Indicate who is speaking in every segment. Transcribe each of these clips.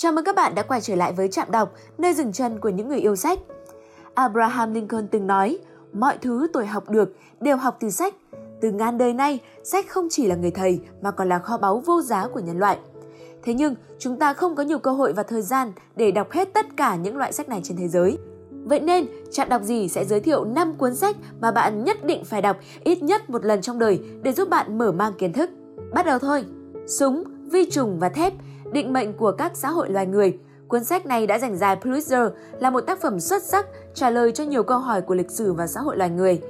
Speaker 1: Chào mừng các bạn đã quay trở lại với Trạm Đọc, nơi dừng chân của những người yêu sách. Abraham Lincoln từng nói, mọi thứ tôi học được đều học từ sách. Từ ngàn đời nay, sách không chỉ là người thầy mà còn là kho báu vô giá của nhân loại. Thế nhưng, chúng ta không có nhiều cơ hội và thời gian để đọc hết tất cả những loại sách này trên thế giới. Vậy nên, Trạm đọc gì sẽ giới thiệu 5 cuốn sách mà bạn nhất định phải đọc ít nhất một lần trong đời để giúp bạn mở mang kiến thức. Bắt đầu thôi! Súng, vi trùng và thép, định mệnh của các xã hội loài người. Cuốn sách này đã giành giải Pulitzer là một tác phẩm xuất sắc trả lời cho nhiều câu hỏi của lịch sử và xã hội loài người.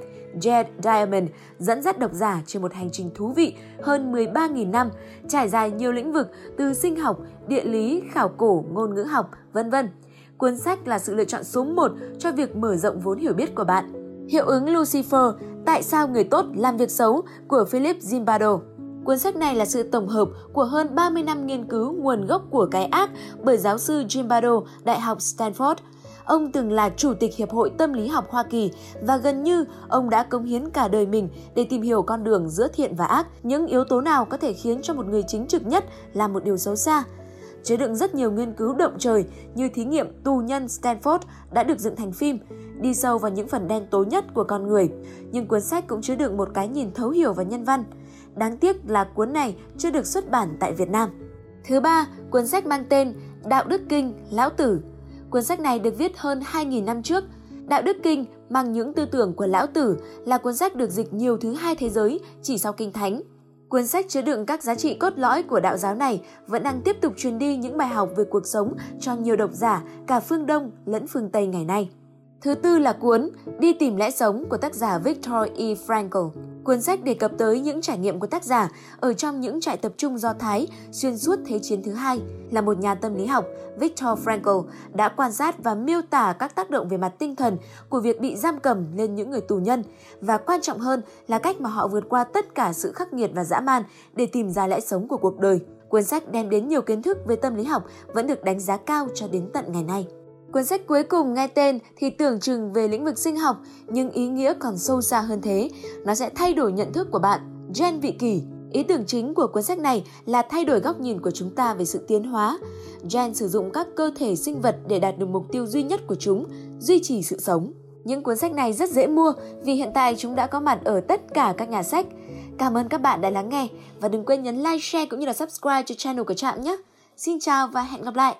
Speaker 1: Jed Diamond dẫn dắt độc giả trên một hành trình thú vị hơn 13.000 năm, trải dài nhiều lĩnh vực từ sinh học, địa lý, khảo cổ, ngôn ngữ học, vân vân. Cuốn sách là sự lựa chọn số 1 cho việc mở rộng vốn hiểu biết của bạn. Hiệu ứng Lucifer, Tại sao người tốt làm việc xấu của Philip Zimbardo. Cuốn sách này là sự tổng hợp của hơn 30 năm nghiên cứu nguồn gốc của cái ác bởi giáo sư Jim Bardo, Đại học Stanford. Ông từng là chủ tịch Hiệp hội Tâm lý học Hoa Kỳ và gần như ông đã cống hiến cả đời mình để tìm hiểu con đường giữa thiện và ác, những yếu tố nào có thể khiến cho một người chính trực nhất làm một điều xấu xa. Chứa đựng rất nhiều nghiên cứu động trời như thí nghiệm tù nhân Stanford đã được dựng thành phim, đi sâu vào những phần đen tối nhất của con người. Nhưng cuốn sách cũng chứa đựng một cái nhìn thấu hiểu và nhân văn. Đáng tiếc là cuốn này chưa được xuất bản tại Việt Nam. Thứ ba, cuốn sách mang tên Đạo Đức Kinh, Lão Tử. Cuốn sách này được viết hơn 2.000 năm trước. Đạo Đức Kinh mang những tư tưởng của Lão Tử là cuốn sách được dịch nhiều thứ hai thế giới chỉ sau Kinh Thánh. Cuốn sách chứa đựng các giá trị cốt lõi của đạo giáo này vẫn đang tiếp tục truyền đi những bài học về cuộc sống cho nhiều độc giả cả phương Đông lẫn phương Tây ngày nay. Thứ tư là cuốn Đi tìm lẽ sống của tác giả Viktor E. Frankl. Cuốn sách đề cập tới những trải nghiệm của tác giả ở trong những trại tập trung Do Thái xuyên suốt Thế chiến thứ hai. Là một nhà tâm lý học, Viktor Frankl đã quan sát và miêu tả các tác động về mặt tinh thần của việc bị giam cầm lên những người tù nhân và quan trọng hơn là cách mà họ vượt qua tất cả sự khắc nghiệt và dã man để tìm ra lẽ sống của cuộc đời. Cuốn sách đem đến nhiều kiến thức về tâm lý học vẫn được đánh giá cao cho đến tận ngày nay. Cuốn sách cuối cùng nghe tên thì tưởng chừng về lĩnh vực sinh học, nhưng ý nghĩa còn sâu xa hơn thế. Nó sẽ thay đổi nhận thức của bạn. Gen vị kỷ Ý tưởng chính của cuốn sách này là thay đổi góc nhìn của chúng ta về sự tiến hóa. Gen sử dụng các cơ thể sinh vật để đạt được mục tiêu duy nhất của chúng, duy trì sự sống. Những cuốn sách này rất dễ mua vì hiện tại chúng đã có mặt ở tất cả các nhà sách. Cảm ơn các bạn đã lắng nghe và đừng quên nhấn like, share cũng như là subscribe cho channel của Trạm nhé. Xin chào và hẹn gặp lại!